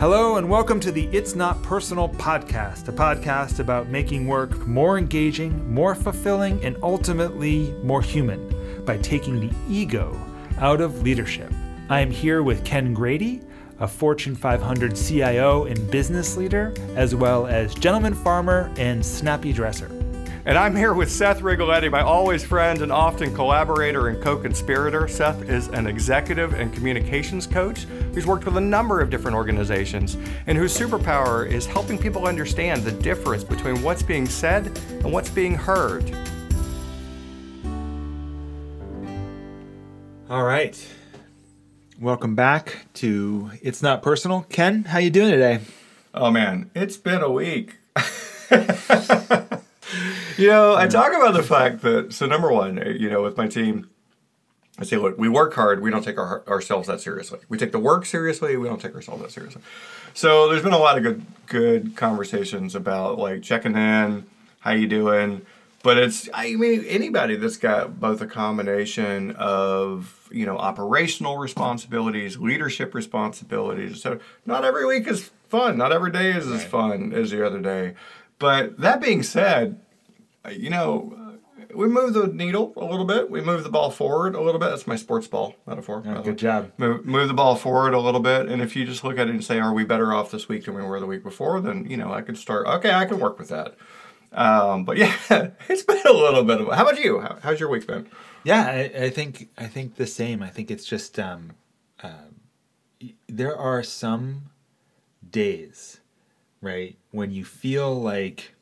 Hello, and welcome to the It's Not Personal podcast, a podcast about making work more engaging, more fulfilling, and ultimately more human by taking the ego out of leadership. I am here with Ken Grady, a Fortune 500 CIO and business leader, as well as gentleman farmer and snappy dresser. And I'm here with Seth Rigoletti, my always friend and often collaborator and co conspirator. Seth is an executive and communications coach who's worked with a number of different organizations and whose superpower is helping people understand the difference between what's being said and what's being heard. All right. Welcome back to It's Not Personal. Ken, how you doing today? Oh man, it's been a week. You know, I talk about the fact that so number one, you know, with my team, I say, look, we work hard. We don't take our, ourselves that seriously. We take the work seriously. We don't take ourselves that seriously. So there's been a lot of good good conversations about like checking in, how you doing. But it's I mean anybody that's got both a combination of you know operational responsibilities, leadership responsibilities. So not every week is fun. Not every day is as fun as the other day. But that being said, you know, we move the needle a little bit. We move the ball forward a little bit. That's my sports ball metaphor. Oh, good job. Move, move, the ball forward a little bit. And if you just look at it and say, are we better off this week than we were the week before? Then, you know, I could start, okay, I can work with that. Um, but yeah, it's been a little bit of, how about you? How, how's your week been? Yeah, I, I, think, I think the same. I think it's just, um, uh, there are some days, right, when you feel like,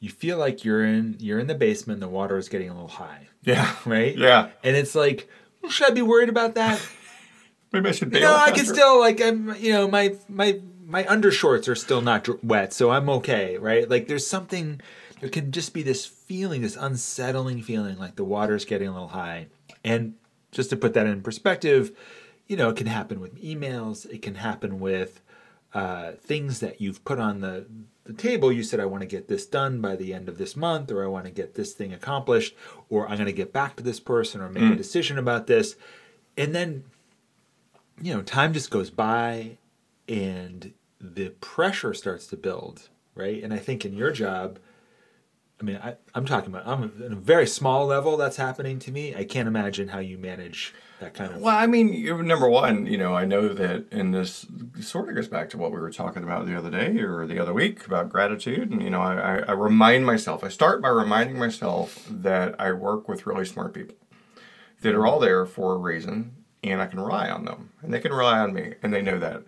you feel like you're in you're in the basement and the water is getting a little high. Yeah. Right? Yeah. And it's like, should I be worried about that? Maybe I should bail. no I can still like I'm you know, my my my undershorts are still not wet, so I'm okay, right? Like there's something there can just be this feeling, this unsettling feeling like the water's getting a little high. And just to put that in perspective, you know, it can happen with emails, it can happen with uh, things that you've put on the the table, you said, I want to get this done by the end of this month, or I want to get this thing accomplished, or I'm going to get back to this person or make mm. a decision about this. And then, you know, time just goes by and the pressure starts to build, right? And I think in your job, I mean, I, am talking about, I'm a very small level that's happening to me. I can't imagine how you manage that kind of. Well, I mean, number one, you know, I know that, and this sort of goes back to what we were talking about the other day or the other week about gratitude. And, you know, I, I remind myself, I start by reminding myself that I work with really smart people that are all there for a reason and I can rely on them and they can rely on me and they know that.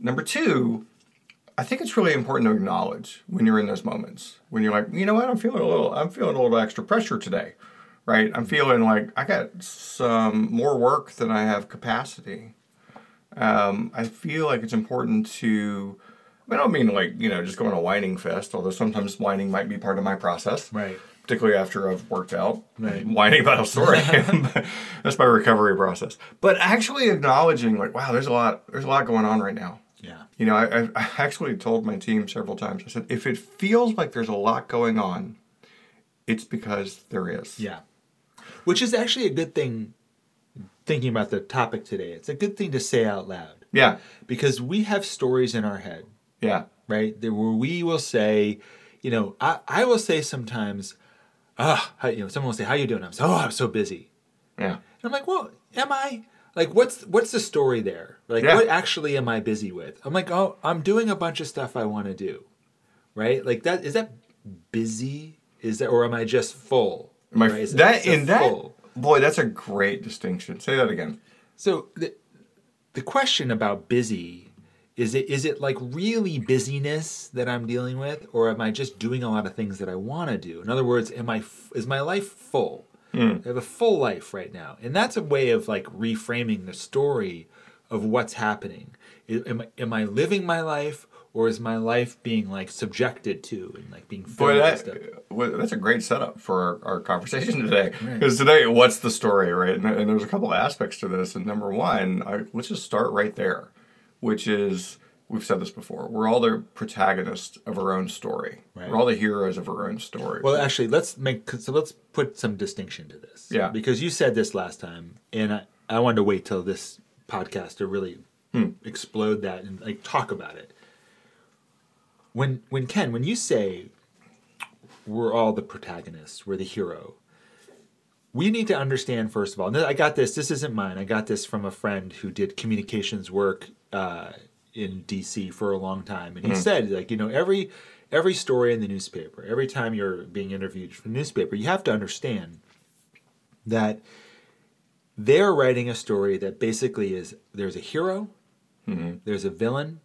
Number two, I think it's really important to acknowledge when you're in those moments when you're like, you know what, I'm feeling a little, I'm feeling a little extra pressure today right? I'm feeling like I got some more work than I have capacity. Um, I feel like it's important to. I don't mean like you know just going a whining fest, although sometimes whining might be part of my process. Right. Particularly after I've worked out, right. whining about a story. That's my recovery process. But actually acknowledging like, wow, there's a lot, there's a lot going on right now. Yeah. You know, I, I actually told my team several times. I said, if it feels like there's a lot going on, it's because there is. Yeah which is actually a good thing thinking about the topic today. It's a good thing to say out loud. Yeah. Because we have stories in our head. Yeah. Right? Where we will say, you know, I, I will say sometimes, ah, oh, you know, someone will say, How you doing? I'm so oh, I'm so busy. Yeah. And I'm like, Well, am I? Like what's what's the story there? Like yeah. what actually am I busy with? I'm like, oh, I'm doing a bunch of stuff I want to do. Right? Like that is that busy? Is that or am I just full? My right? that in that full. boy, that's a great distinction. Say that again. So the the question about busy is it is it like really busyness that I'm dealing with, or am I just doing a lot of things that I want to do? In other words, am I is my life full? Mm. I have a full life right now, and that's a way of like reframing the story of what's happening. Am, am I living my life, or is my life being like subjected to and like being Boy, that, well, that's a great setup for our, our conversation today because right. today what's the story right and, and, there's a couple of aspects to this and number one I, let's just start right there which is we've said this before we're all the protagonists of our own story right. we're all the heroes of our own story well actually let's make so let's put some distinction to this yeah because you said this last time and i, I wanted to wait till this podcast to really explode that and like talk about it. When when Ken, when you say we're all the protagonists, we're the hero. We need to understand first of all. and I got this. This isn't mine. I got this from a friend who did communications work uh, in DC for a long time, and he mm-hmm. said, like, you know, every every story in the newspaper, every time you're being interviewed for the newspaper, you have to understand that they're writing a story that basically is there's a hero, mm-hmm. there's a villain,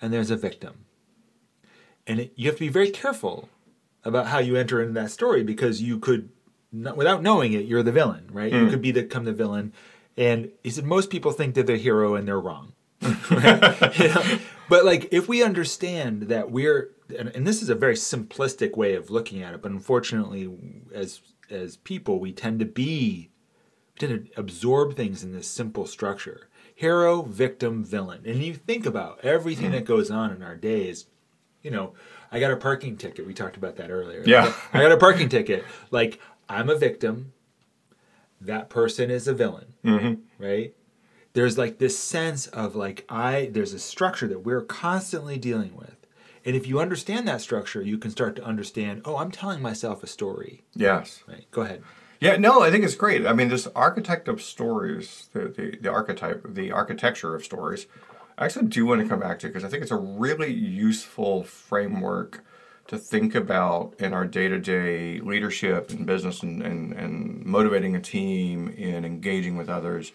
and there's a victim. And it, you have to be very careful about how you enter into that story because you could, not, without knowing it, you're the villain, right? You mm. could be the, become the villain. And he said most people think that they're the hero and they're wrong. Know? But like, if we understand that we're, and, and this is a very simplistic way of looking at it, but unfortunately, as as people, we tend to be we tend to absorb things in this simple structure: hero, victim, villain. And you think about everything that goes on in our days. You know, I got a parking ticket. We talked about that earlier. Yeah. I got a parking ticket. Like I'm a victim. That person is a villain mm-hmm. right there's like this sense of like i there's a structure that we're constantly dealing with and if you understand that structure you can start to understand oh i'm telling myself a story Yes. right go ahead Yeah, no, I think it's great. I mean, this architect of stories, the, the, the archetype, the architecture of stories, I actually do want to come back to it because I think it's a really useful framework to think about in our day to day leadership and business and, and, and motivating a team and engaging with others.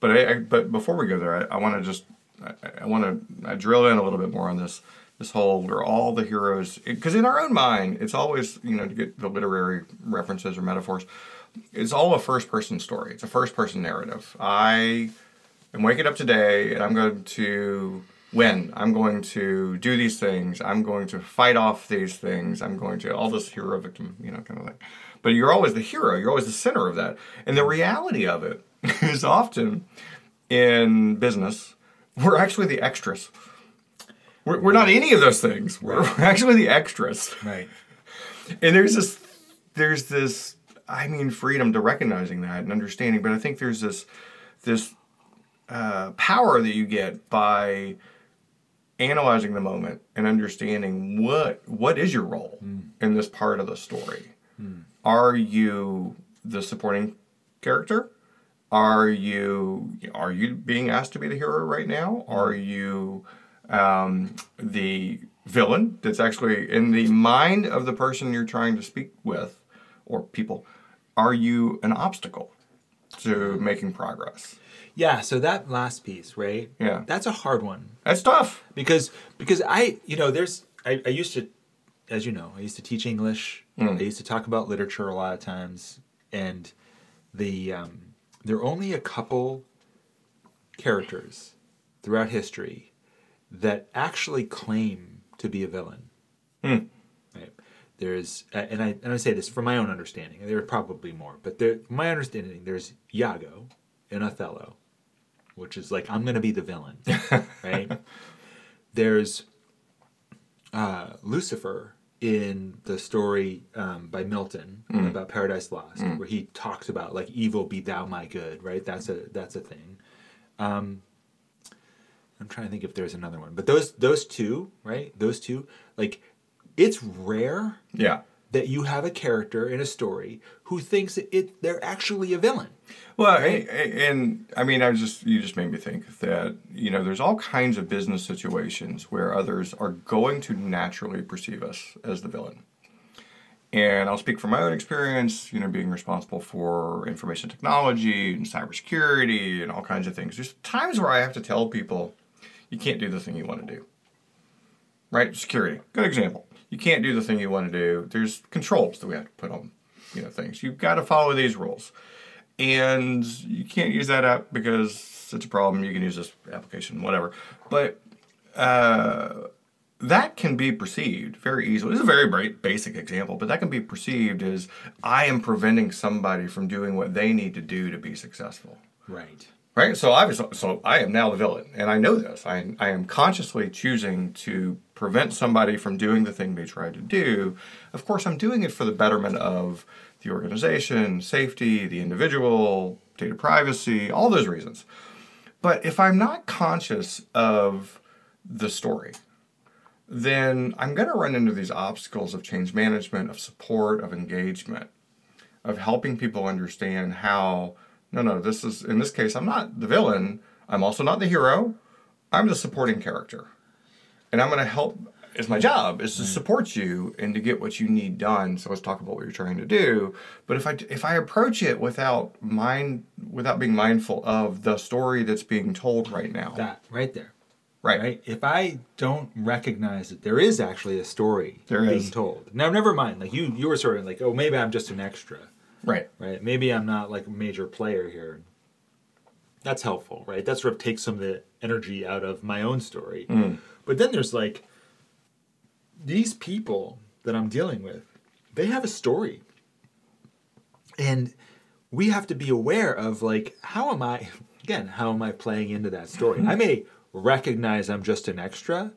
But I, I but before we go there, I, I want to just I, I want to drill in a little bit more on this this whole we're all the heroes because in our own mind it's always you know to get the literary references or metaphors it's all a first person story. It's a first person narrative. I am waking up today and i'm going to win. I'm going to do these things. I'm going to fight off these things. I'm going to all this hero victim you know kind of thing. But you're always the hero. You're always the center of that. And the reality of it is often in business we're actually the extras. We're, we're not any of those things. We're, we're actually the extras. Right. And there's this there's this i mean freedom to recognizing that and understanding but i think there's this this uh, power that you get by analyzing the moment and understanding what what is your role in this part of the story. Are you the supporting character are you are you being asked to be the hero right now? Are you um, the villain that's actually in the mind of the person you're trying to speak with or people? Are you an obstacle to making progress? Yeah so that last piece right Yeah. that's a hard one. That's tough. Because because i you know there's i, I used to as you know i used to teach english. I used to talk about literature a lot of times. And the um, there are only a couple characters throughout history that actually claim to be a villain. Right? There's uh, and i and i say this from my own understanding there are probably more but there my understanding there's iago in othello which is like i'm gonna be the villain right? There's uh, Lucifer in the story um, by Milton about Paradise Lost, where he talks about like evil be thou my good, right? That's a that's a thing. Um, I'm trying to think if there's another one, but those those two, right? Those two, like it's rare yeah that you have a character in a story who thinks that it they're actually a villain. Well, a- a- and I mean, I just you just made me think that you know there's all kinds of business situations where others are going to naturally perceive us as the villain. And I'll speak from my own experience, you know, being responsible for information technology and cybersecurity and all kinds of things. There's times where I have to tell people, you can't do the thing you want to do. Right? Security. Good example. You can't do the thing you want to do. There's controls that we have to put on, you know, things. You've got to follow these rules and you can't use that app because it's a problem. You can use this application, whatever. But uh, that can be perceived very easily. Is a very basic example, but that can be perceived as I am preventing somebody from doing what they need to do to be successful. Right. Right. So obviously, so I am now the villain, and I know this. I I am consciously choosing to prevent somebody from doing the thing they tried to do. Of course, I'm doing it for the betterment of the organization, safety, the individual, data privacy, all those reasons. But if I'm not conscious of the story, then I'm going to run into these obstacles of change management, of support, of engagement, of helping people understand how, no, no, this is, in this case, I'm not the villain. I'm also not the hero. I'm the supporting character. And I'm going to help, it's my job, is to support you and to get what you need done. So let's talk about what you're trying to do. But if I, if I approach it without mind, without being mindful of the story that's being told right now, That right there. right, right? If I don't recognize that there is actually a story There being is. told. Now, never mind. Like you, you were sort of like, oh, maybe I'm just an extra, right, right? Maybe I'm not like a major player here. That's helpful, right? That sort of takes some of the energy out of my own story. Hmm. But then there's like these people that I'm dealing with. They have a story, and we have to be aware of like how am I again how am I playing into that story? Hmm. I may recognize I'm just an extra,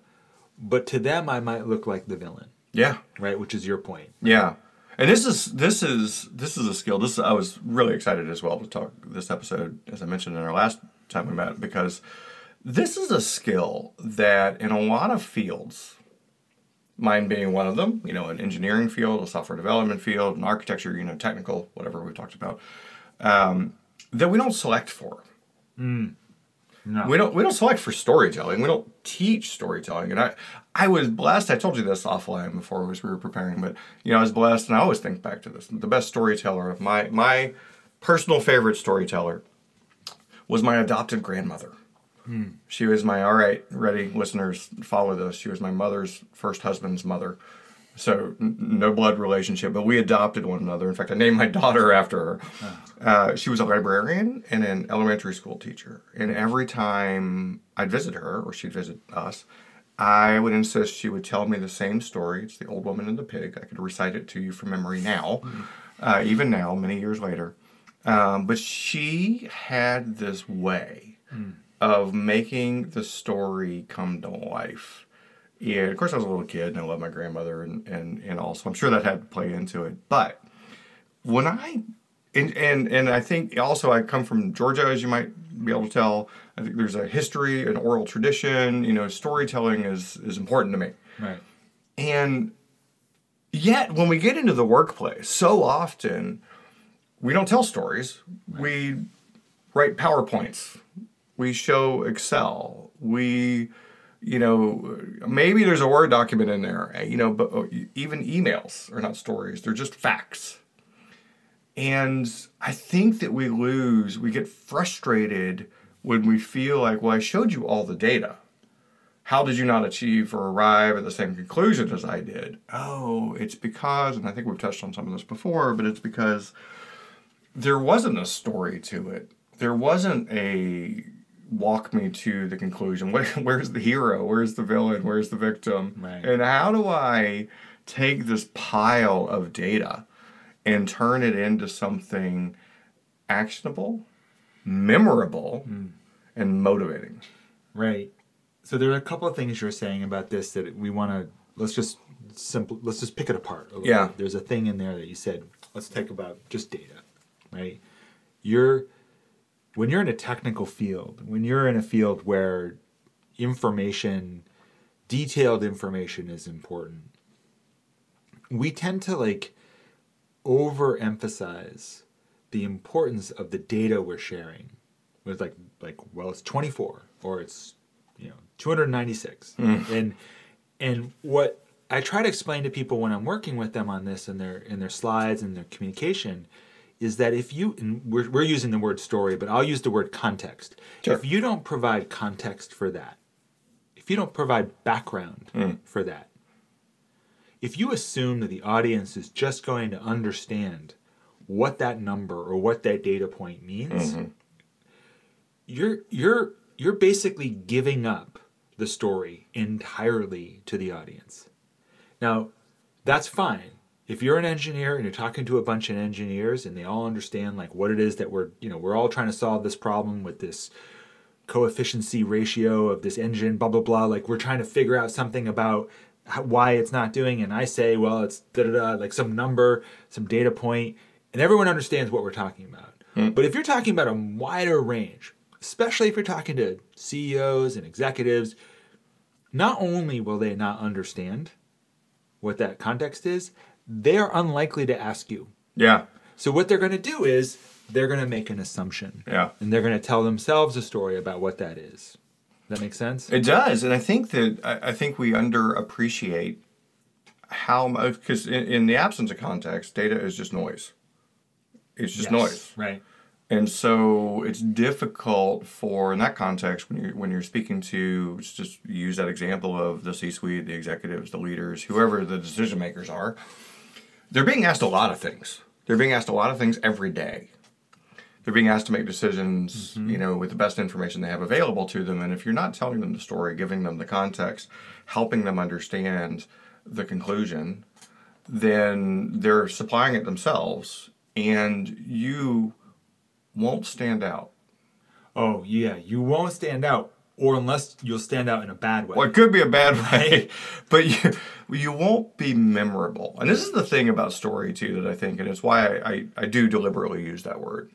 but to them I might look like the villain, yeah. right? Which is your point. Yeah. And this is this is this is a skill. This I was really excited as well to talk this episode, as I mentioned in our last time we met, because this is a skill that in a lot of fields, mine being one of them, you know, an engineering field, a software development field, an architecture, you know, technical, whatever we talked about, um, that we don't select for. No. We don't we don't select for storytelling. We don't teach storytelling. And I I was blessed. I told you this offline before as we were preparing, but you know I was blessed, and I always think back to this. The best storyteller of my my personal favorite storyteller was my adopted grandmother. Hmm. She was my all right, ready listeners, follow this. She was my mother's first husband's mother. So n- no blood relationship, but we adopted one another. In fact, I named my daughter after her. Uh, she was a librarian and an elementary school teacher. And every time I'd visit her or she'd visit us, I would insist she would tell me the same story. It's the old woman and the pig. I could recite it to you from memory now, uh, even now, many years later. Um, but she had this way of making the story come to life. And of course, I was a little kid and I love my grandmother and, and, and all, so I'm sure that had to play into it. But when I, and, and, and I think also I come from Georgia, as you might be able to tell. I think there's a history, an oral tradition, you know, storytelling is, is important to me. Right. And yet, when we get into the workplace, so often we don't tell stories. We write PowerPoints. We show Excel. We, you know, maybe there's a Word document in there, you know, but uh, even emails are not stories, they're just facts. And I think that we lose, we get frustrated when we feel like, well, I showed you all the data how did you not achieve or arrive at the same conclusion as I did? Oh, it's because, and I think we've touched on some of this before, but it's because there wasn't a story to it. There wasn't a walk me to the conclusion. Where, where's the hero? Where's the villain? Where's the victim? Right. And how do I take this pile of data and turn it into something actionable, memorable, hmm. and motivating? Right. So there are a couple of things you're saying about this that we want to let's just simple let's just pick it apart. Yeah. bit. There's a thing in there that you said let's take about just data, right? You're when you're in a technical field, when you're in a field where information, detailed information is important, we tend to like overemphasize the importance of the data we're sharing. It's like like well, it's 24 or it's you know 296, mm. and and what I try to explain to people when I'm working with them on this in their in their slides and their communication is that if you and we're, we're using the word story, but I'll use the word context. Sure. If you don't provide context for that, if you don't provide background hmm. for that, if you assume that the audience is just going to understand what that number or what that data point means, mm-hmm. you're you're you're basically giving up the story entirely to the audience. Now, that's fine. If you're an engineer and you're talking to a bunch of engineers and they all understand like what it is that we're, you know, we're all trying to solve this problem with this coefficiency ratio of this engine, blah blah blah. Like we're trying to figure out something about how, why it's not doing, and I say, well, it's da da da, like some number, some data point, and everyone understands what we're talking about. Hmm. But if you're talking about a wider range, especially if you're talking to CEOs and executives, not only will they not understand what that context is, they're unlikely to ask you. Yeah. So what they're going to do is they're going to make an assumption. Yeah. And they're going to tell themselves a story about what that is. That makes sense? It does, and I think that I, I think we underappreciate how much because in, in the absence of context, data is just noise. It's just Yes, noise, Right. and so it's difficult for in that context when you're when you're speaking to just use that example of the C-suite, the executives, the leaders, whoever the decision makers are. They're being asked a lot of things. They're being asked a lot of things every day they're being asked to make decisions, mm-hmm. you know, with the best information they have available to them. And if you're not telling them the story, giving them the context, helping them understand the conclusion, then they're supplying it themselves, and you won't stand out. Oh, yeah. You won't stand out, or unless you'll stand out in a bad way. Well, it could be a bad way, but you you won't be memorable. And this is the thing about story too that I think, and it's why I, I, I do deliberately use that word,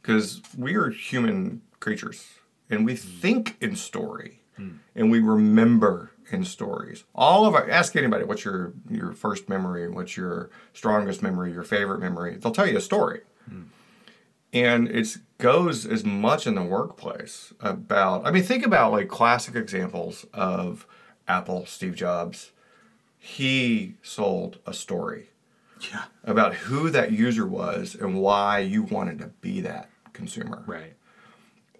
because we are human creatures and we mm. think in story mm. and we remember in stories. All of our ask anybody what's your your first memory, what's your strongest memory, your favorite memory. They'll tell you a story. Mm. And it goes as much in the workplace about, I mean, think about like classic examples of Apple, Steve Jobs. He sold a story yeah. about who that user was and why you wanted to be that consumer. Right.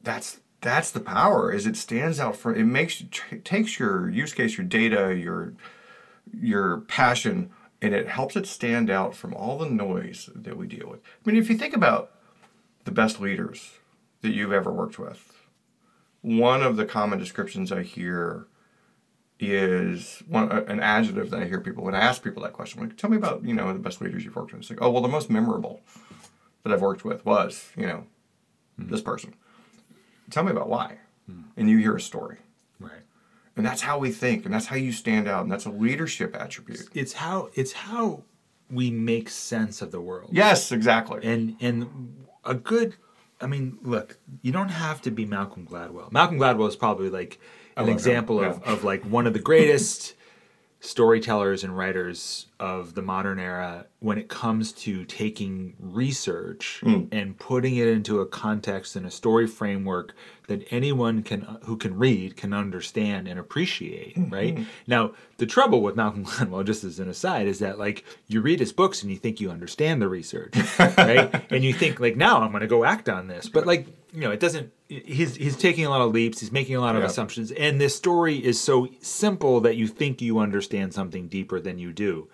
That's that's the power is it stands out from it makes you takes your use case your data your your passion and it helps it stand out from all the noise that we deal with i mean if you think about the best leaders that you've ever worked with. One of the common descriptions i hear is one uh, an adjective that i hear people when i ask people that question like tell me about you know the best leaders you've worked with. It's like oh well the most memorable that i've worked with was you know hmm. this person. Tell me about why. Hmm. And you hear a story. Right. and that's how we think and that's how you stand out and that's a leadership attribute. It's how it's how we make sense of the world. yes exactly. And and a good I mean, look, you don't have to be Malcolm Gladwell. Malcolm Gladwell is probably like an example of, of like one of the greatest storytellers and writers of the modern era when it comes to taking research Hmm. and putting it into a context and a story framework that anyone can who can read can understand and appreciate Mm-hmm. right now the trouble with malcolm gladwell just as an aside is that like you read his books and you think you understand the research right and you think like now i'm going to go act on this but like you know it doesn't he's he's taking a lot of leaps he's making a lot of Yeah. assumptions and this story is so simple that you think you understand something deeper than you do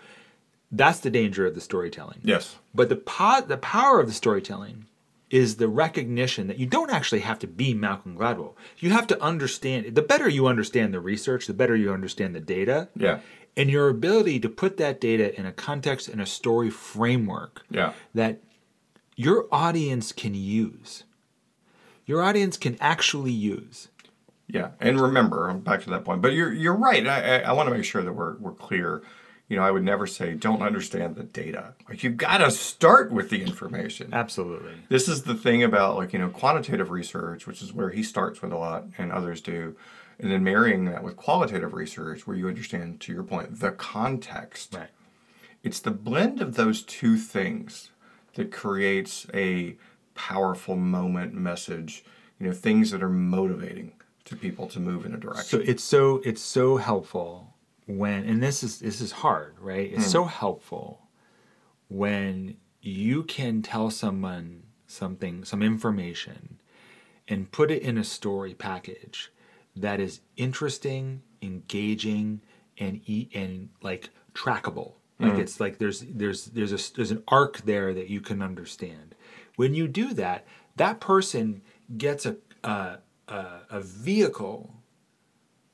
that's the danger of the storytelling yes but the po- the power of the storytelling is the recognition that you don't actually have to be Malcolm Gladwell. You have to understand the better you understand the research, the better you understand the data. Yeah. And your ability to put that data in a context and a story framework Yeah. that your audience can use. Your audience can actually use. Yeah, and remember, I'm back to that point. But you're you're right. I, I, I want to make sure that we're we're clear. You know, I would never say don't understand the data. Like you've got to start with the information. Absolutely. This is the thing about like you know quantitative research, which is where he starts with a lot, and others do, and then marrying that with qualitative research, where you understand, to your point, the context. Right. It's the blend of those two things that creates a powerful moment message. You know, things that are motivating to people to move in a direction. So it's so it's so helpful when and this is this is hard, right? It's hmm. so helpful when you can tell someone something, some information and put it in a story package that is interesting, engaging and e- and like trackable. Like hmm. it's like there's there's there's a there's an arc there that you can understand. When you do that, that person gets a a, a, a vehicle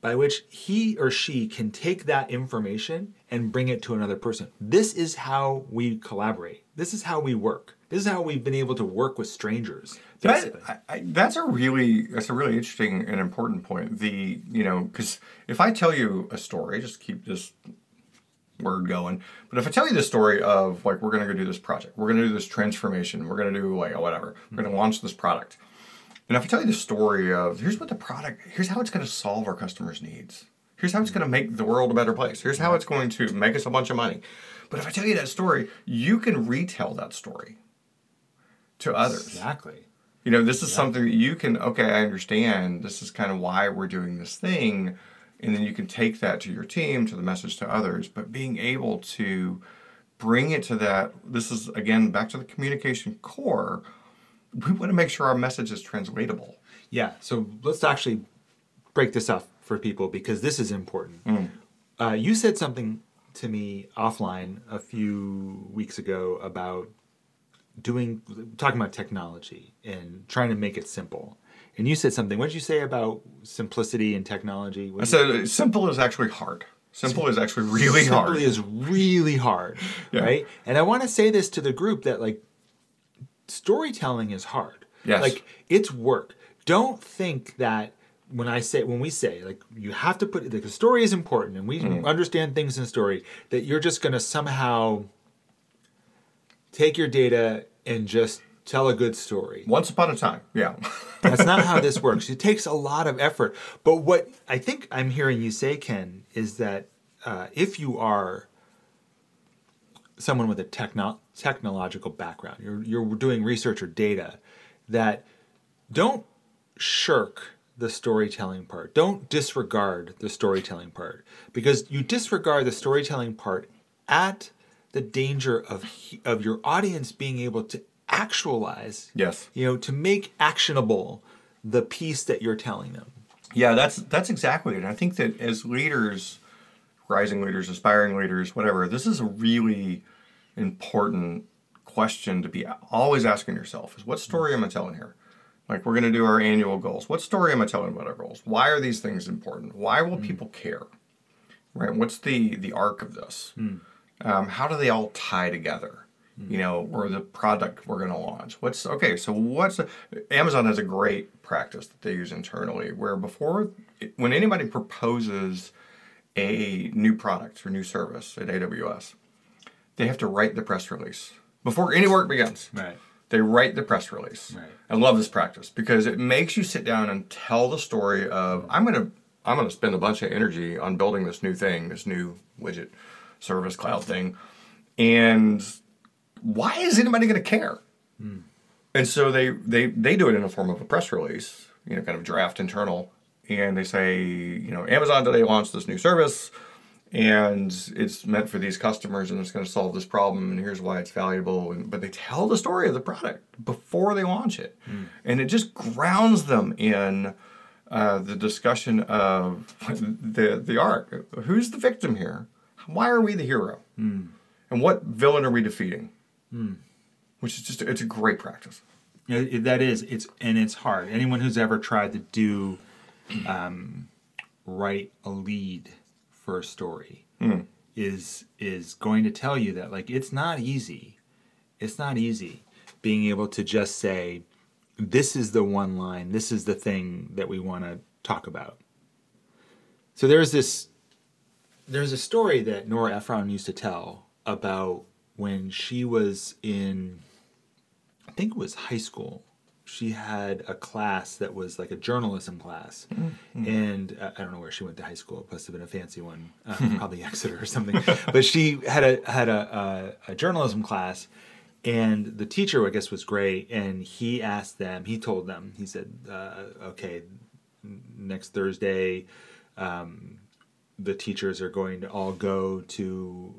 by which he or she can take that information and bring it to another person. This is how we collaborate. This is how we work. This is how we've been able to work with strangers. That, I, I, that's a really that's a really interesting and important point. The you know because if I tell you a story, just keep this word going. But if I tell you the story of like we're gonna go do this project, we're gonna do this transformation, we're gonna do like whatever, we're gonna launch this product, And if I tell you the story of here's what the product, here's how it's going to solve our customers' needs. Here's how it's going to make the world a better place. Here's how it's going to make us a bunch of money. But if I tell you that story, you can retell that story to others. Exactly. You know, this is something that you can, okay, I understand. This is kind of why we're doing this thing. And then you can take that to your team, to the message to others. But being able to bring it to that, this is again back to the communication core. We want to make sure our message is translatable. Yeah. So let's actually break this up for people because this is important. Uh, you said something to me offline a few weeks ago about doing talking about technology and trying to make it simple. And you said something. What did you say about simplicity and technology? What I said simple is actually hard. Simple is actually really simply hard. is really hard, Yeah. right? And I want to say this to the group that like storytelling is hard. Yes. Like it's work. Don't think that when I say when we say like you have to put like the story is important and we Mm. understand things in story that you're just going to somehow take your data and just tell a good story. Once upon a time, yeah. That's not how this works. It takes a lot of effort. But what I think I'm hearing you say, Ken, is that uh, if you are someone with a techno- technological background, you're, you're doing research or data, that don't shirk the storytelling part. Don't disregard the storytelling part because you disregard the storytelling part at the danger of of your audience being able to actualize yes. you know, to make actionable the piece that you're telling them. Yeah, that's that's exactly it. I think that as leaders, rising leaders, aspiring leaders, whatever, this is a really important question to be always asking yourself is what story am I telling here? Like we're going to do our annual goals. What story am I telling about our goals? Why are these things important? Why will hmm. people care? Right? What's the the arc of this? Hmm. Um, how do they all tie together? Hmm. You know, or the product we're going to launch. What's okay? So what's Amazon has a great practice that they use internally, where before when anybody proposes a new product or new service at AWS, they have to write the press release before any work begins. Right. They write the press release. Right. I love this practice because it makes you sit down and tell the story of I'm gonna I'm gonna spend a bunch of energy on building this new thing, this new widget service cloud thing, and why is anybody gonna care? Hmm. And so they they they do it in the form of a press release, you know, kind of draft internal, and they say, you know, Amazon today launched this new service, and it's meant for these customers, and it's going to solve this problem, and here's why it's valuable. And, but they tell the story of the product before they launch it, hmm. and it just grounds them in uh, the discussion of the the arc. Who's the victim here? Why are we the hero? Hmm. And what villain are we defeating? Hmm. Which is just it's a great practice. It- it- that is, it's and it's hard. Anyone who's ever tried to do, um, write a lead for a story is is going to tell you that like it's not easy. It's not easy being able to just say, "This is the one line. This is the thing that we want to talk about." So there's this there's a story that Nora Ephron used to tell about when she was in I think it was high school. She had a class that was like a journalism class, and uh, I don't know where she went to high school. It must have been a fancy one, uh, probably Exeter or something. but she had a had a, a, a journalism class, and the teacher, I guess, was great. And he asked them. He told them. He said, uh, "Okay, next Thursday, um, the teachers are going to all go to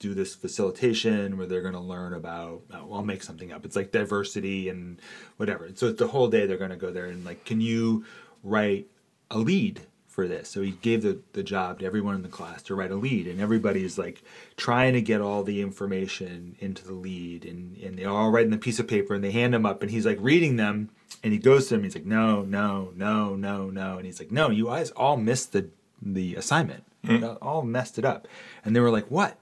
do this facilitation where they're going to learn about oh, I'll make something up. It's like diversity and whatever. So it's the whole day they're going to go there and like, can you write a lead for this? So he gave the, the job to everyone in the class to write a lead, and everybody's like trying to get all the information into the lead, and and they're all write in a piece of paper and they hand him up, and he's like reading them, and he goes to them, he's like, no, no, no, no, no, and he's like, no, you guys all missed the the assignment, hmm. You all messed it up, and they were like, what?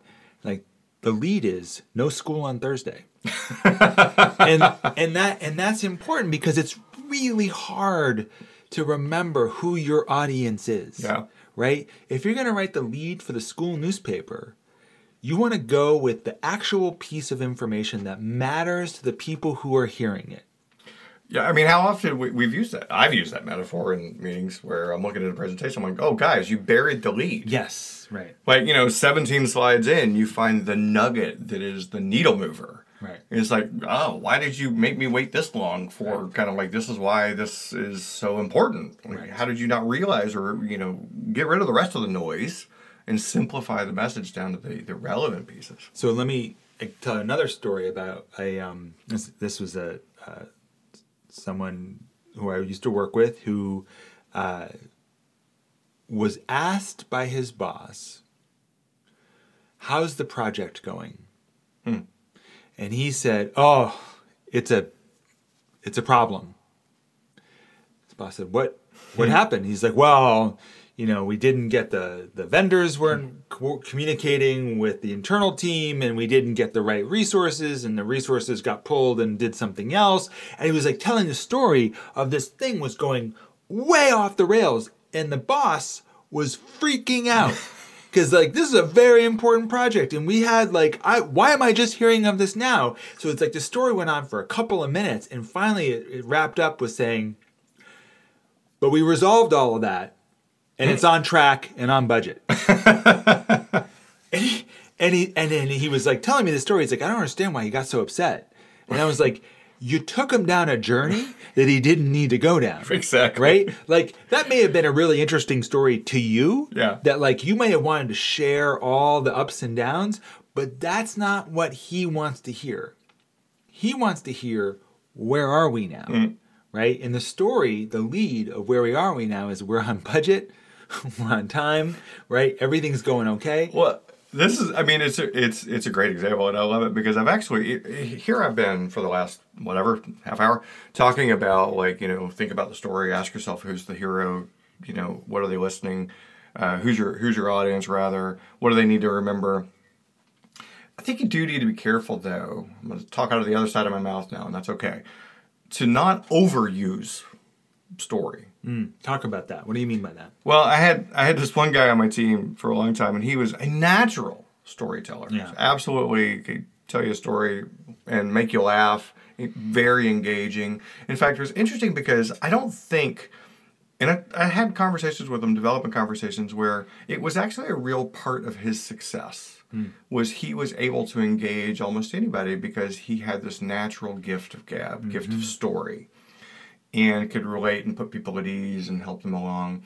Like the lead is no school on Thursday. and and that and that's important because it's really hard to remember who your audience is. Yeah. Right? If you're going to write the lead for the school newspaper, you want to go with the actual piece of information that matters to the people who are hearing it. Yeah, I mean, how often we, we've used that? I've used that metaphor in meetings where I'm looking at a presentation. I'm like, "Oh, guys, you buried the lead." Yes, right. Like you know, 17 slides in, you find the nugget that is the needle mover. Right. And it's like, oh, why did you make me wait this long for kind of like this is why this is so important? Like, Right. How did you not realize or you know get rid of the rest of the noise and simplify the message down to the, the relevant pieces? So let me uh, tell another story about a um this, this was a uh, someone who I used to work with who uh, was asked by his boss, "How's the project going?" And he said, "Oh, it's a it's a problem." His boss said, "What what happened?" He's like, "Well, you know, we didn't get the the vendors weren't mm-hmm. co- communicating with the internal team, and we didn't get the right resources, and the resources got pulled and did something else." And he was like telling the story of this thing was going way off the rails, and the boss was freaking out. Because like this is a very important project, and we had like, I why am I just hearing of this now? So it's like the story went on for a couple of minutes, and finally it, it wrapped up with saying, "But we resolved all of that, and it's on track and on budget." and he, and he and then he was like telling me the story. He's like, "I don't understand why he got so upset," and I was like. You took him down a journey that he didn't need to go down. Exactly. Right? Like that may have been a really interesting story to you. Yeah. That like you may have wanted to share all the ups and downs, but that's not what he wants to hear. He wants to hear where are we now? Mm. Right? In the story, the lead of where we are we now is we're on budget, we're on time, right? Everything's going okay. Well, this is, I mean, it's a, it's it's a great example, and I love it because I've actually here I've been for the last whatever half hour talking about like you know think about the story, ask yourself who's the hero, you know what are they listening, uh, who's your who's your audience rather, what do they need to remember. I think you do need to be careful though. I'm going to talk out of the other side of my mouth now, and that's okay. To not overuse story. Mm, talk about that. What do you mean by that? Well, I had I had this one guy on my team for a long time, and he was a natural storyteller. Yeah. Absolutely, could tell you a story and make you laugh. Eh, very engaging. In fact, it was interesting because I don't think, and I, I had conversations with him, development conversations, where it was actually a real part of his success. Hmm. Was he was able to engage almost anybody because he had this natural gift of gab, gift of mm-hmm. story and could relate and put people at ease and help them along.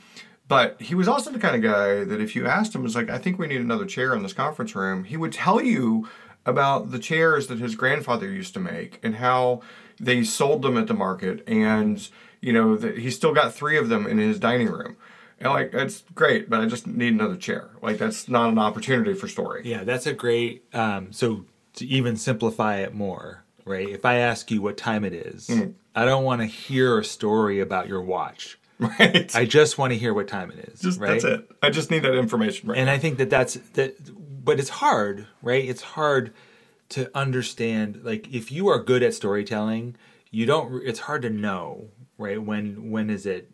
But he was also the kind of guy that if you asked him, was like, I think we need another chair in this conference room, he would tell you about the chairs that his grandfather used to make and how they sold them at the market and you know that he still got three of them in his dining room. And like that's great, but I just need another chair. Like that's not an opportunity for story. Yeah, that's a great. Um, so to even simplify it more, right? If I ask you what time it is, Mm. I don't want to hear a story about your watch. Right. I just want to hear what time it is. just right? that's it. I just need that information right. And I think that that's that. But it's hard, right? It's hard to understand. Like if you are good at storytelling, you don't. It's hard to know, right? When when is it?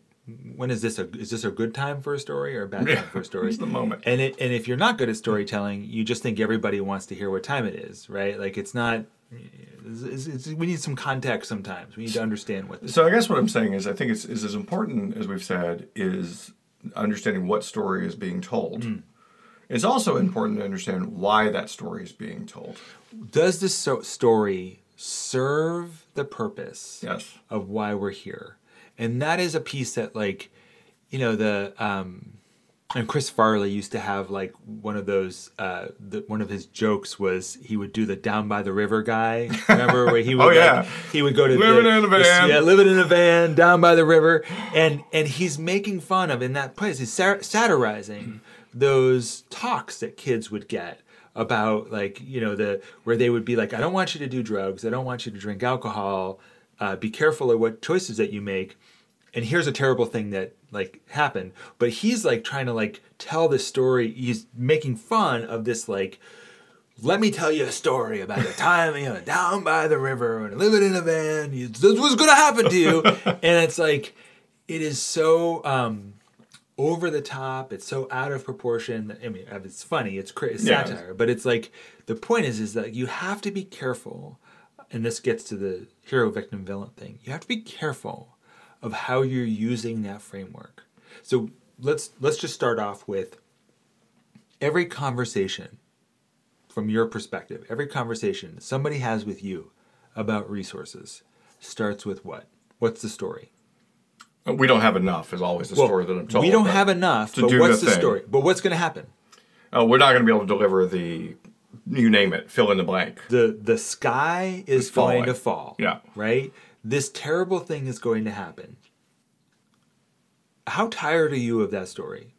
When is this a is this a good time for a story or a bad time for a story? it's the moment. And it and if you're not good at storytelling, you just think everybody wants to hear what time it is, right? Like it's not. It's, it's, it's, we need some context sometimes. We need to understand what. So I guess what I'm saying is I think it's is as important as we've said is understanding what story is being told. It's also important to understand why that story is being told. Does this so- story serve the purpose? Yes. of why we're here. And that is a piece that like, you know, the um and Chris Farley used to have like one of those uh the, one of his jokes was he would do the down by the river guy. Remember where he would Oh, yeah. like, he would go to Living the, in a the- van. yeah, living in a van down by the river and and he's making fun of in that place he's sar- satirizing those talks that kids would get about like you know the where they would be like I don't want you to do drugs I don't want you to drink alcohol uh, be careful of what choices that you make and here's a terrible thing that like happened but he's like trying to like tell this story. He's making fun of this like let me tell you a story about the time you know down by the river and living in a van. You, this was going to happen to you. And it's like it is so um over the top. It's so out of proportion. I mean it's funny. It's, cra- it's Yeah. satire but it's like the point is is that you have to be careful and this gets to the hero victim villain thing. You have to be careful of how you're using that framework so let's let's just start off with every conversation from your perspective every conversation somebody has with you about resources starts with what what's the story uh, We don't have enough is always the Well, story that I'm told. we don't have enough to but what's the the, story but what's going to happen Oh, we're not going to be able to deliver the, you name it, fill in the blank. the the sky is going falling. to fall. Yeah. Right? This terrible thing is going to happen. How tired are you of that story?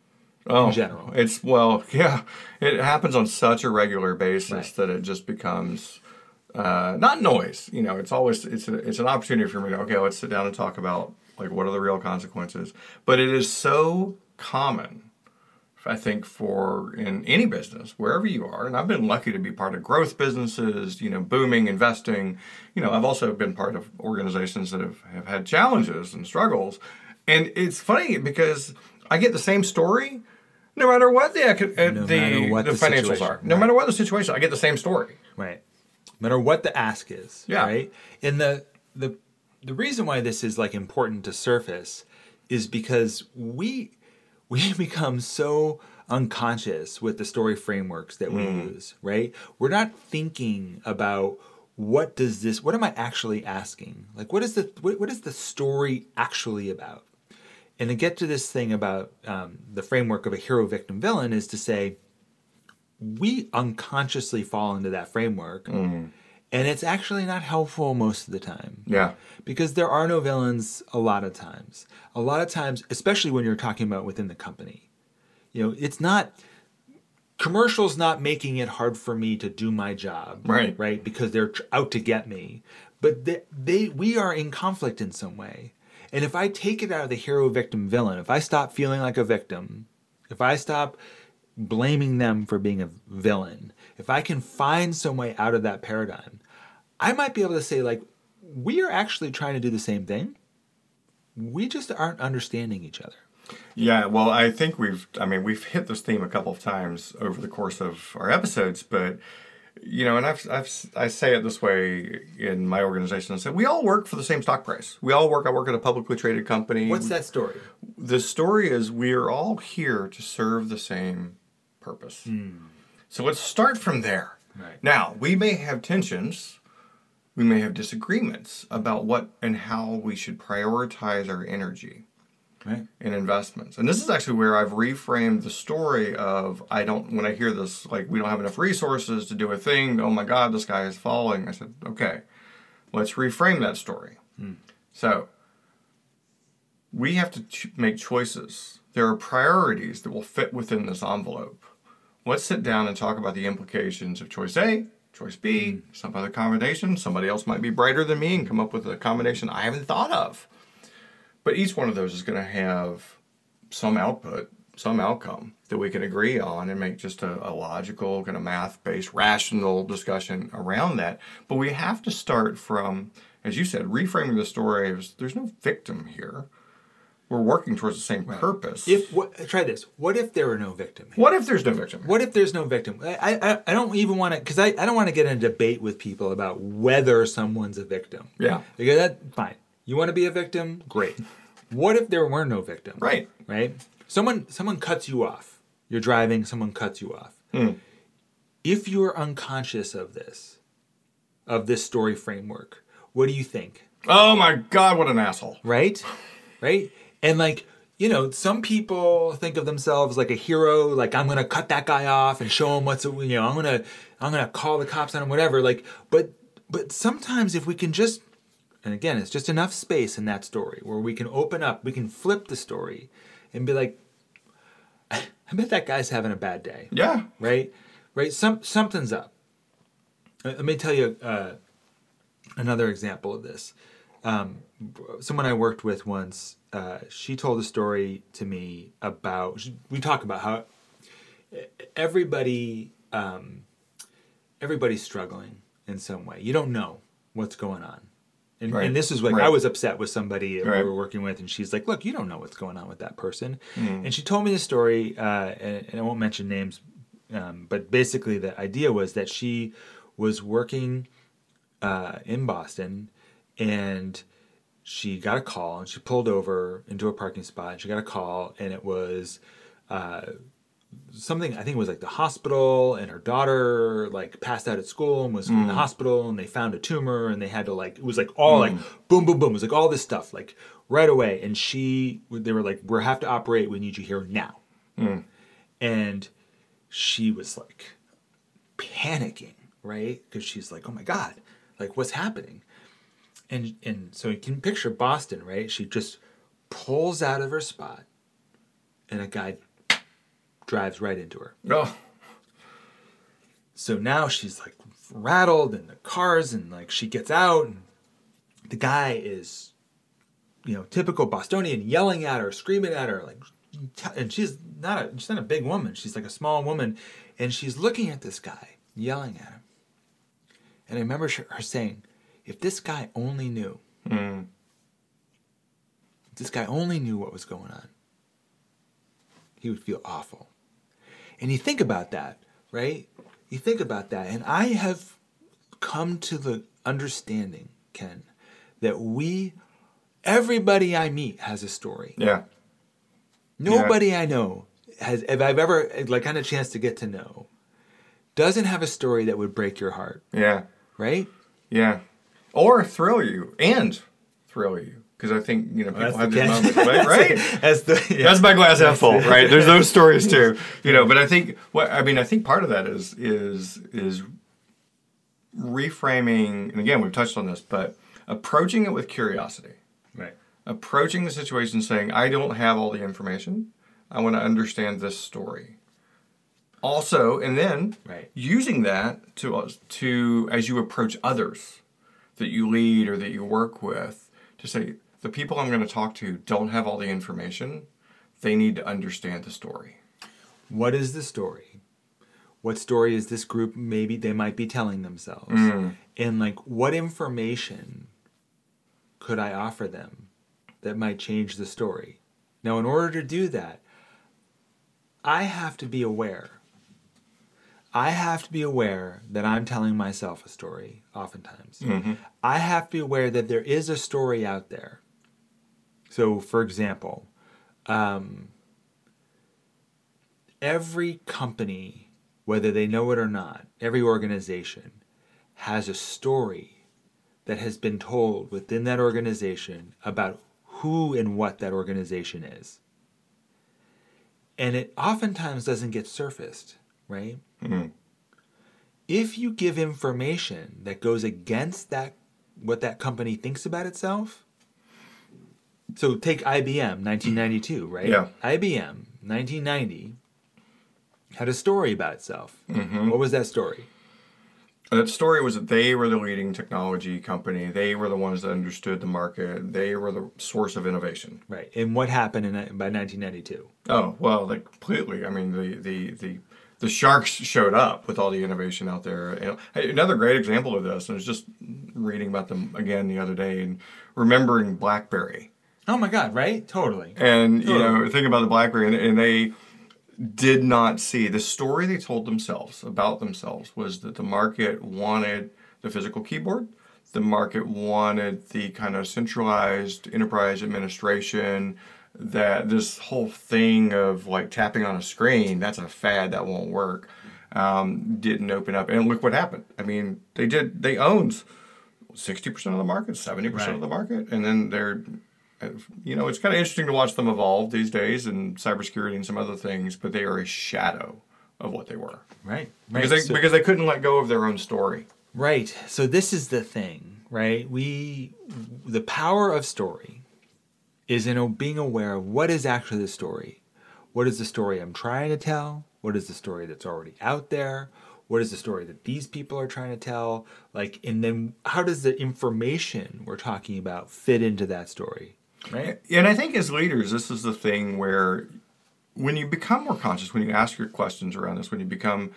Oh, general. It's well, yeah. It happens on such a regular basis Right. that it just becomes uh, not noise. You know, it's always it's a, it's an opportunity for me to okay, let's sit down and talk about like what are the real consequences. But it is so common, I think, for in any business wherever you are, and I've been lucky to be part of growth businesses. You know, booming, investing. You know, I've also been part of organizations that have, have had challenges and struggles. And it's funny because I get the same story no matter what the uh, No the, what the, the financials are. No right. matter what the situation, I get the same story. Right. No matter what the ask is. Yeah. Right. And the the the reason why this is like important to surface is because we we become so unconscious with the story frameworks that we use, right? We're not thinking about what does this what am I actually asking? Like what is the what, what is the story actually about? And to get to this thing about um, the framework of a hero victim villain is to say we unconsciously fall into that framework and it's actually not helpful most of the time. Yeah. because there are no villains a lot of times. A lot of times especially when you're talking about within the company. You know it's not commercials not making it hard for me to do my job Right. right? Because they're out to get me. But they, they we are in conflict in some way. And if i take it out of the hero victim villain if i stop feeling like a victim if i stop blaming them for being a villain if i can find some way out of that paradigm i might be able to say like we are actually trying to do the same thing we just aren't understanding each other Yeah, well, I think we've, I mean, we've hit this theme a couple of times over the course of our episodes, but, you know, and I've, I've, I say it this way in my organization. I say, we all work for the same stock price. We all work, I work at a publicly traded company. what's that story The story is we are all here to serve the same purpose. Hmm. So let's start from there. Right. Now, we may have tensions, we may have disagreements about what and how we should prioritize our energy right in investments. And this is actually where I've reframed the story of I don't when I hear this like we don't have enough resources to do a thing, oh my god, the sky is falling. I said, okay, let's reframe that story. Hmm. So we have to ch- make choices. There are priorities that will fit within this envelope. Let's sit down and talk about the implications of choice A, choice B, hmm. some other combination. Somebody else might be brighter than me and come up with a combination I haven't thought of. But each one of those is going to have some output, some outcome that we can agree on and make just a, a logical, kind of math based, rational discussion around that. But we have to start from, as you said, reframing the story as there's no victim here. We're working towards the same purpose. if what try this what if there were no victim what if there's no victim? What if there's no victim? I I, I don't even want to because I, I don't want to get in a debate with people about whether someone's a victim. Yeah. Because that fine. You want to be a victim? Great. What if there were no victim? Right. Right? Someone someone cuts you off. You're driving, someone cuts you off. Hmm. If you're unconscious of this, of this story framework, what do you think? Oh my God, what an asshole. right? Right? And like, you know, some people think of themselves like a hero, like I'm gonna cut that guy off and show him what's you know, I'm gonna I'm gonna call the cops on him, whatever. Like, but but sometimes if we can just and again, it's just enough space in that story where we can open up, we can flip the story and be like, I bet that guy's having a bad day Yeah. right? Right? Some something's up. Let me tell you uh, another example of this. Um, someone I worked with once, uh, she told a story to me about. We talk about how everybody um, everybody's struggling in some way. You don't know what's going on. And, Right. and this is like Right. I was upset with somebody Right. we were working with, and she's like, "Look, you don't know what's going on with that person." Mm. And she told me the story, uh, and, and I won't mention names, um, but basically the idea was that she was working uh, in Boston, and she got a call and she pulled over into a parking spot. And she got a call, and it was uh, something I think it was like the hospital, and her daughter like passed out at school and was in the mm. hospital, and they found a tumor, and they had to like it was like all like mm. boom, boom, boom. It was like all this stuff like right away, and she they were like, "We have to operate. We need you here now," mm. and she was like panicking, right? Because she's like, "Oh my god, like what's happening?" And and so you can picture Boston, right? She just pulls out of her spot, and a guy drives right into her. Oh, So now she's like rattled in the cars, and like she gets out, and the guy is, you know, typical Bostonian, yelling at her, screaming at her, like, and she's not a she's not a big woman. She's like a small woman, and she's looking at this guy, yelling at him. And I remember her saying, "If this guy only knew, Mm. if this guy only knew what was going on, he would feel awful." And you think about that, right? You think about that, and I have come to the understanding, Ken, that we, everybody I meet has a story. yeah. Nobody I know has, if I've ever like had a chance to get to know, doesn't have a story that would break your heart, Yeah. right? Yeah. Or thrill you and thrill you. Because I think, you know, people have these moments, right? right? That's the yeah. That's my glass half full, right? There's those stories too, you know. But I think what I mean, I think part of that is is is reframing, and again, we've touched on this, but approaching it with curiosity, right. approaching the situation saying, "I don't have all the information. I want to understand this story." Also, and then Right. using that to to as you approach others that you lead or that you work with to say the people I'm going to talk to don't have all the information. They need to understand the story. What is the story? What story is this group maybe they might be telling themselves? Mm. And like what information could I offer them that might change the story? Now in order to do that, I have to be aware. I have to be aware that I'm telling myself a story oftentimes. Mm-hmm. I have to be aware that there is a story out there. So for example, um, every company, whether they know it or not, every organization has a story that has been told within that organization about who and what that organization is. And it oftentimes doesn't get surfaced, right? Mm-hmm. If you give information that goes against that what that company thinks about itself, so take IBM 1992, right? Yeah. IBM 1990 had a story about itself. Mm-hmm. What was that story? That story was that they were the leading technology company. They were the ones that understood the market. They were the source of innovation. Right. And what happened in by 1992? Oh well, like completely. I mean, the the the the sharks showed up with all the innovation out there. And, another great example of this, and I was just reading about them again the other day and remembering BlackBerry. Oh my God! Right? Totally. And you know, think about the BlackBerry, and, and they did not see the story they told themselves about themselves was that the market wanted the physical keyboard. The market wanted the kind of centralized enterprise administration. That this whole thing of like tapping on a screen, that's a fad that won't work. Um, didn't open up, and look what happened. I mean, they did. They owned sixty percent of the market, seventy percent of the market, and then they're you know, it's kind of interesting to watch them evolve these days in cybersecurity and some other things, but they are a shadow of what they were Right. Right. because they So- because they couldn't let go of their own story. Right. So this is the thing, right? We the power of story is in being aware of what is actually the story. What is the story I'm trying to tell? What is the story that's already out there? What is the story that these people are trying to tell? Like and then how does the information we're talking about fit into that story? Right? And I think as leaders, this is the thing where when you become more conscious, when you ask your questions around this, when you become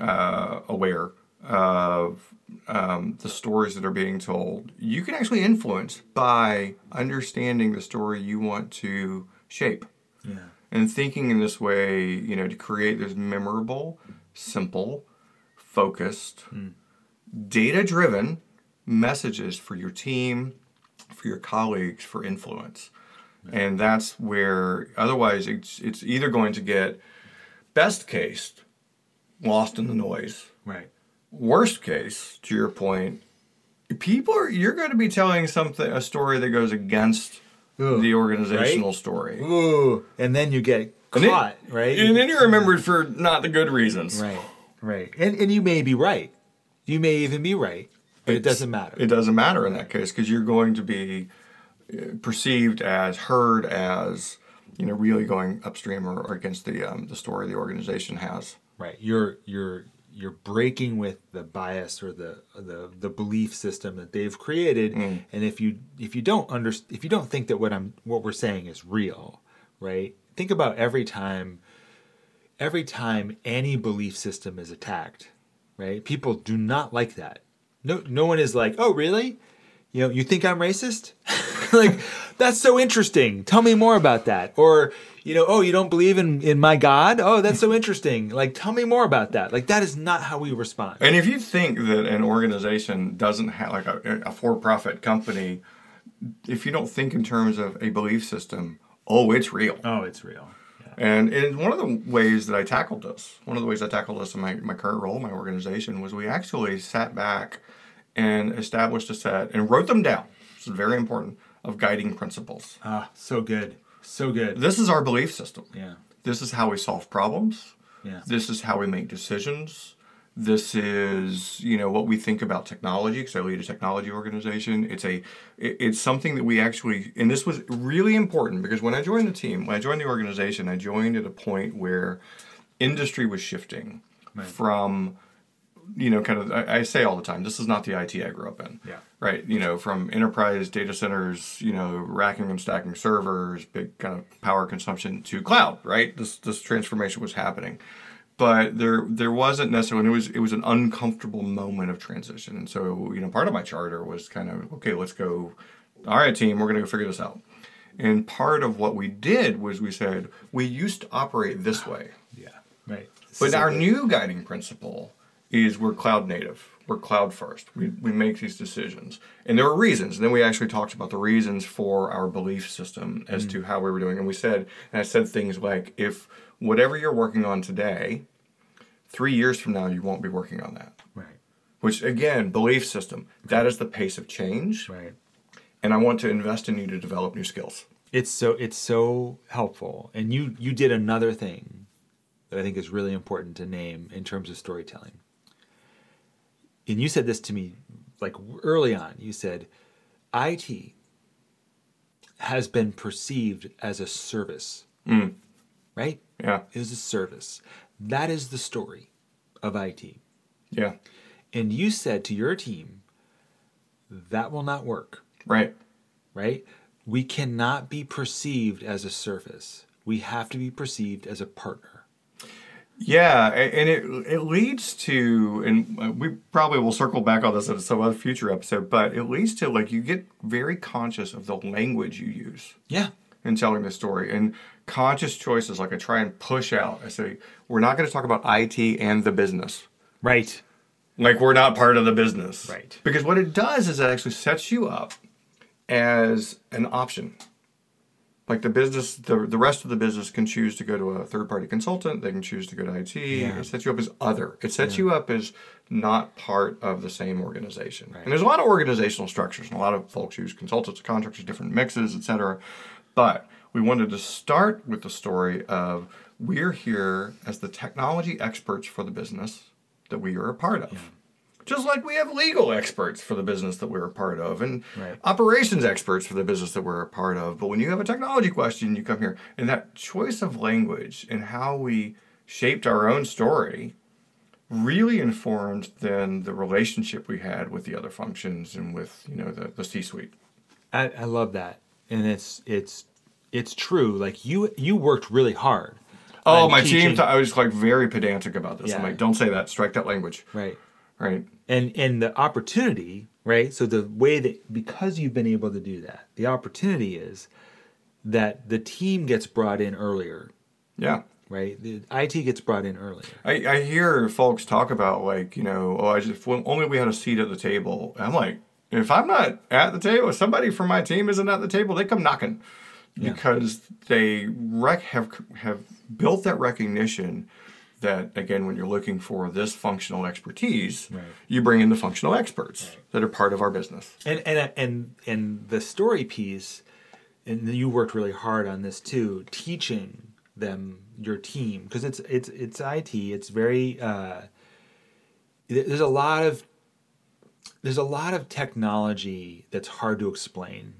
uh, aware of um, the stories that are being told, you can actually influence by understanding the story you want to shape. Yeah. and thinking in this way, you know, to create this memorable, simple, focused, data driven, messages for your team, for your colleagues, for influence. And that's where otherwise it's it's either going to get best case lost in the noise. Right. Worst case, to your point, people are you're going to be telling something a story that goes against Ugh, the organizational right? story. Ooh. And then you get And then- caught, right? And then you're remembered for not the good reasons. right. Right. And and you may be right. You may even be right, but it doesn't matter. It doesn't matter in that case because you're going to be uh, perceived as heard as you know really going upstream or, or against the um, the story the organization has. Right. You're you're you're breaking with the bias or the the the belief system that they've created. Mm. And if you if you don't under if you don't think that what I'm what we're saying is real, right? Think about every time every time any belief system is attacked, right? People do not like that. No no one is like, "Oh, really? You know, you think I'm racist?" like that's so interesting. Tell me more about that. Or, you know, "Oh, you don't believe in in my God?" "Oh, that's so interesting." Like tell me more about that. Like that is not how we respond. And if you think that an organization doesn't have like a, a for-profit company, if you don't think in terms of a belief system, oh, it's real. Oh, it's real. And in one of the ways that I tackled this, one of the ways I tackled this in my, my current role in my organization was we actually sat back and established a set and wrote them down. This is very important of guiding principles. Ah, so good. So good. This is our belief system. Yeah. This is how we solve problems. Yeah. This is how we make decisions. This is, you know, what we think about technology because I lead a technology organization. It's a, it- it's something that we actually, and this was really important because when I joined the team, when I joined the organization, I joined at a point where industry was shifting Right. from, you know, kind of, I, I say all the time, this is not the IT I grew up in Yeah. Right? You know, from enterprise data centers, you know, racking and stacking servers, big kind of power consumption to cloud, right? This this transformation was happening, but there there wasn't necessarily. It was it was an uncomfortable moment of transition, and so you know, part of my charter was kind of okay, let's go. All right, team, we're going to go figure this out. And part of what we did was we said we used to operate this way. Yeah. Right. But our good. new guiding principle is we're cloud native. We're cloud first. We, we make these decisions. And there are reasons. And then we actually talked about the reasons for our belief system as mm. to how we were doing. And we said, and I said things like, if whatever you're working on today, three years from now, you won't be working on that. Right. Which again, belief system, that is the pace of change. Right. And I want to invest in you to develop new skills. It's so it's so helpful. And you you did another thing that I think is really important to name in terms of storytelling. And you said this to me like early on. You said IT has been perceived as a service. Mm. Right? Yeah. It is a service. That is the story of IT. Yeah. And you said to your team, that will not work. Right. right? We cannot be perceived as a service. We have to be perceived as a partner. Yeah, and it it leads to, and uh, we probably will circle back on this in some other future episode, but it leads to like you get very conscious of the language you use Yeah. in telling the story and conscious choices. Like I try and push out. I say we're not going to talk about IT and the business. Right. Like we're not part of the business. Right. Because what it does is it actually sets you up as an option. Like the business, the, the rest of the business can choose to go to a third party consultant. They can choose to go to IT. Yeah. It sets you up as other. It sets you up as not part of the same organization. Right. And there's a lot of organizational structures, and a lot of folks use consultants, contractors, different mixes, etc. But we wanted to start with the story of we're here as the technology experts for the business that we are a part of. Just like we have legal experts for the business that we're a part of and Right. operations experts for the business that we're a part of. But when you have a technology question, you come here. And that choice of language and how we shaped our own story really informed then the relationship we had with the other functions and with, you know, the, the C suite. I, I love that. And it's it's it's true. Like you you worked really hard. Oh, my teaching- team, I was like very pedantic about this. yeah. I'm like, don't say that, strike that language. Right. Right. And and the opportunity, right? So the way that because you've been able to do that, the opportunity is that the team gets brought in earlier, Yeah. right? The IT gets brought in earlier. I, I hear folks talk about like you know oh I just if only we had a seat at the table I'm like if I'm not at the table, if somebody from my team isn't at the table, they come knocking because they rec- have have built that recognition that again when you're looking for this functional expertise Right. you bring in the functional experts that are part of our business And and and and the story piece, and you worked really hard on this too, teaching them your team because it's it's it's IT. It's very uh, there's a lot of there's a lot of technology that's hard to explain,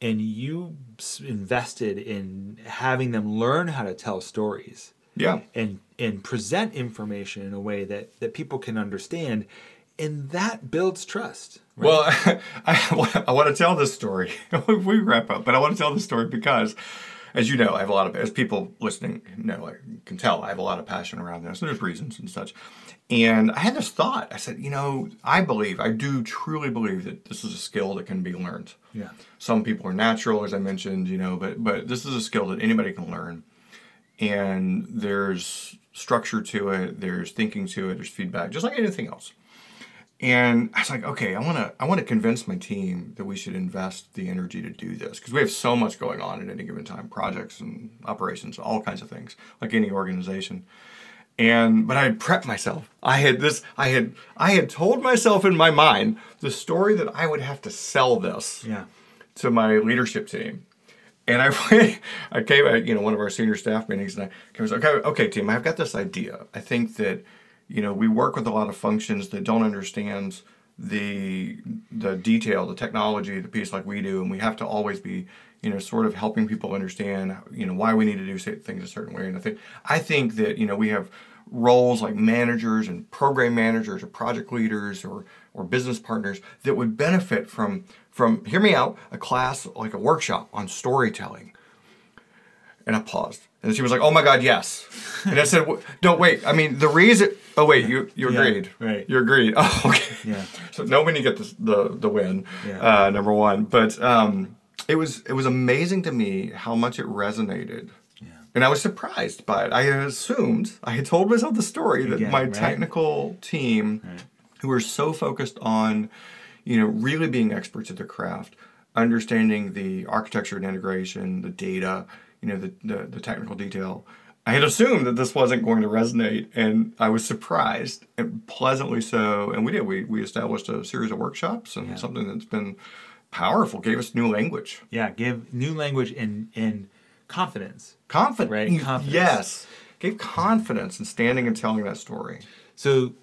and you invested in having them learn how to tell stories yeah and and present information in a way that that people can understand, and that builds trust. right? Well, I, I want to tell this story. we wrap up, but I want to tell this story because, as you know, I have a lot of, as people listening know, I can tell, I have a lot of passion around this. And there's reasons and such. And I had this thought. I said, you know, I believe, I do truly believe that this is a skill that can be learned. Yeah. Some people are natural, as I mentioned, you know, but but this is a skill that anybody can learn. And there's structure to it, there's thinking to it, there's feedback, just like anything else. And I was like, okay, I want to I want to convince my team that we should invest the energy to do this because we have so much going on at any given time, projects and operations, all kinds of things, like any organization. And but I had prepped myself. I had this I had I had told myself in my mind the story that I would have to sell this Yeah. to my leadership team. And I I came at you know one of our senior staff meetings, and I came and said, okay, okay, team, I've got this idea. I think that you know we work with a lot of functions that don't understand the the detail, the technology, the piece like we do, and we have to always be you know sort of helping people understand you know why we need to do things a certain way. And I think I think that you know we have roles like managers and program managers or project leaders or or business partners that would benefit from from hear me out a class like a workshop on storytelling and i paused and she was like oh my god yes and i said "Wh- no wait i mean the reason oh wait you you Yeah, agreed right. you agreed oh okay Yeah. so nobody get the the, the win Yeah. uh, number one but um it was it was amazing to me how much it resonated and I was surprised by it. I had assumed, I had told myself the story that Again, my right? technical team, who are so focused on, you know, really being experts at their craft, understanding the architecture and integration, the data, you know, the, the, the technical detail. I had assumed that this wasn't going to resonate, and I was surprised, and pleasantly so. And we did. We, we established a series of workshops and something that's been powerful, gave us new language. Yeah. Give new language and and confidence. Confidence. Right, confidence. Yes. Gave confidence in standing and telling that story. So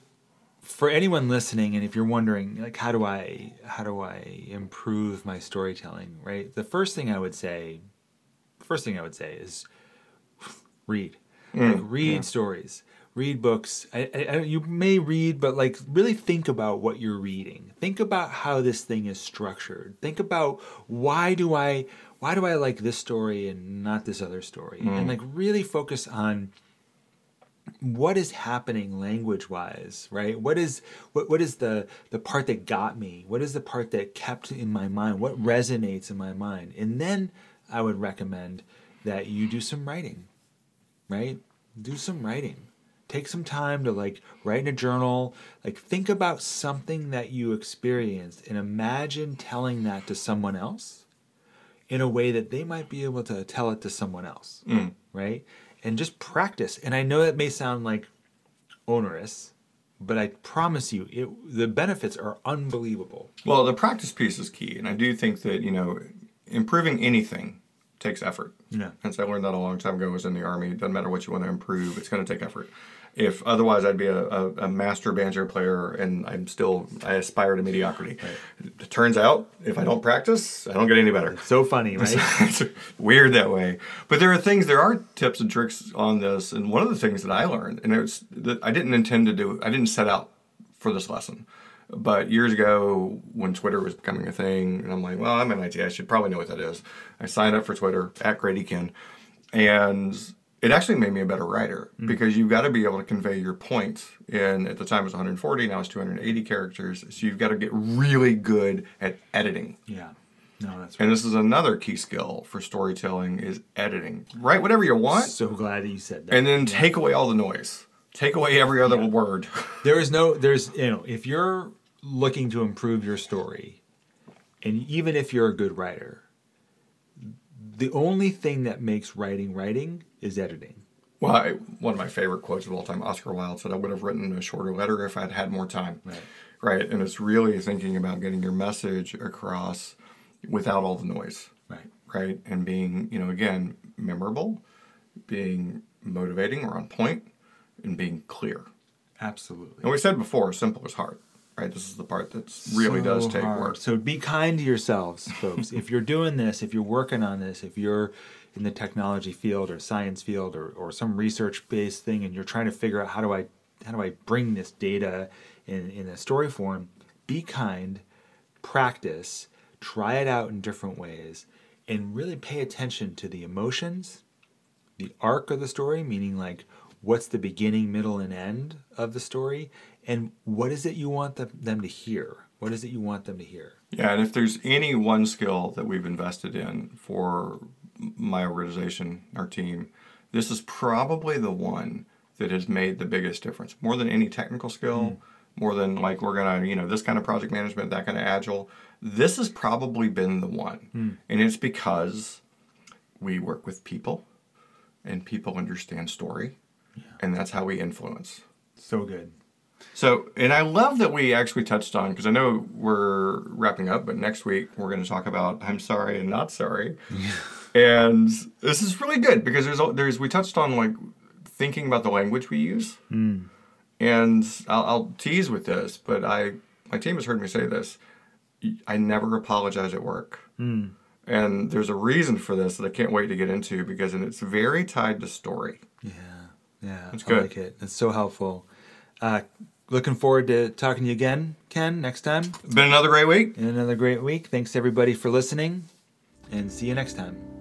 for anyone listening and if you're wondering like how do I how do I improve my storytelling, right? The first thing I would say first thing I would say is read. Mm, like read stories. Read books. I, I, I- you may read, but like really think about what you're reading. Think about how this thing is structured. Think about why do I why do I like this story and not this other story? And mm. like really focus on what is happening language wise right? What is what, what is the the part that got me? What is the part that kept in my mind? What resonates in my mind? And then i would recommend that you do some writing right? Do some writing. Take some time to like write in a journal. Like think about something that you experienced and imagine telling that to someone else in a way that they might be able to tell it to someone else, mm. right? And just practice. And I know that may sound like onerous, but I promise you, it, the benefits are unbelievable. Well, the practice piece is key, and I do think that you know, improving anything takes effort. Yeah. And so I learned that a long time ago. I was in the army. It doesn't matter what you want to improve; it's going to take effort. If otherwise, I'd be a, a, a master banjo player, and I'm still I aspire to mediocrity. It turns out, if I don't practice, I don't get any better. So funny, right? it's weird that way. But there are things, there are tips and tricks on this. And one of the things that I learned, and it's that I didn't intend to do, I didn't set out for this lesson. But years ago, when Twitter was becoming a thing, and I'm like, well, I'm an IT, I should probably know what that is. I signed up for Twitter at Grady Ken, and it actually made me a better writer mm. because you've got to be able to convey your point. And at the time it was 140, now it's 280 characters. So you've got to get really good at editing. yeah. No, that's And this is another key skill for storytelling is editing. Write whatever you want so glad that you said that. and then take away all the noise. Take away every other word. there is no, there's, you know, if you're looking to improve your story, and even if you're a good writer, the only thing that makes writing writing is editing. Well, I, one of my favorite quotes of all time, Oscar Wilde said, I would have written a shorter letter if I'd had more time. Right. Right. And it's really thinking about getting your message across without all the noise. Right. Right. And being, you know, again, memorable, being motivating or on point, and being clear. Absolutely. And we said before, simple is hard. Right. This is the part that really does take hard. work. So be kind to yourselves, folks. if you're doing this, if you're working on this, if you're in the technology field or science field or, or some research based thing and you're trying to figure out how do I how do I bring this data in, in a story form, be kind, practice, try it out in different ways, and really pay attention to the emotions, the arc of the story, meaning like what's the beginning, middle, and end of the story, and what is it you want them, them to hear? What is it you want them to hear? Yeah, and if there's any one skill that we've invested in for my organization, our team, this is probably the one that has made the biggest difference. More than any technical skill, hmm. more than like we're gonna, you know, this kind of project management, that kind of agile. This has probably been the one, hmm. and it's because we work with people, and people understand story, and that's how we influence. So good. So, and I love that we actually touched on because I know we're wrapping up, but next week we're going to talk about I'm sorry and not sorry, and this is really good because there's there's we touched on like thinking about the language we use, mm. and I'll, I'll tease with this, but I my team has heard me say this. I never apologize at work. Mm. And there's a reason for this that I can't wait to get into because and it's very tied to story. Yeah, yeah. That's I good. like it. It's so helpful. Uh, looking forward to talking to you again, Ken, next time. It's been another great week. And another great week. Thanks everybody for listening, and see you next time.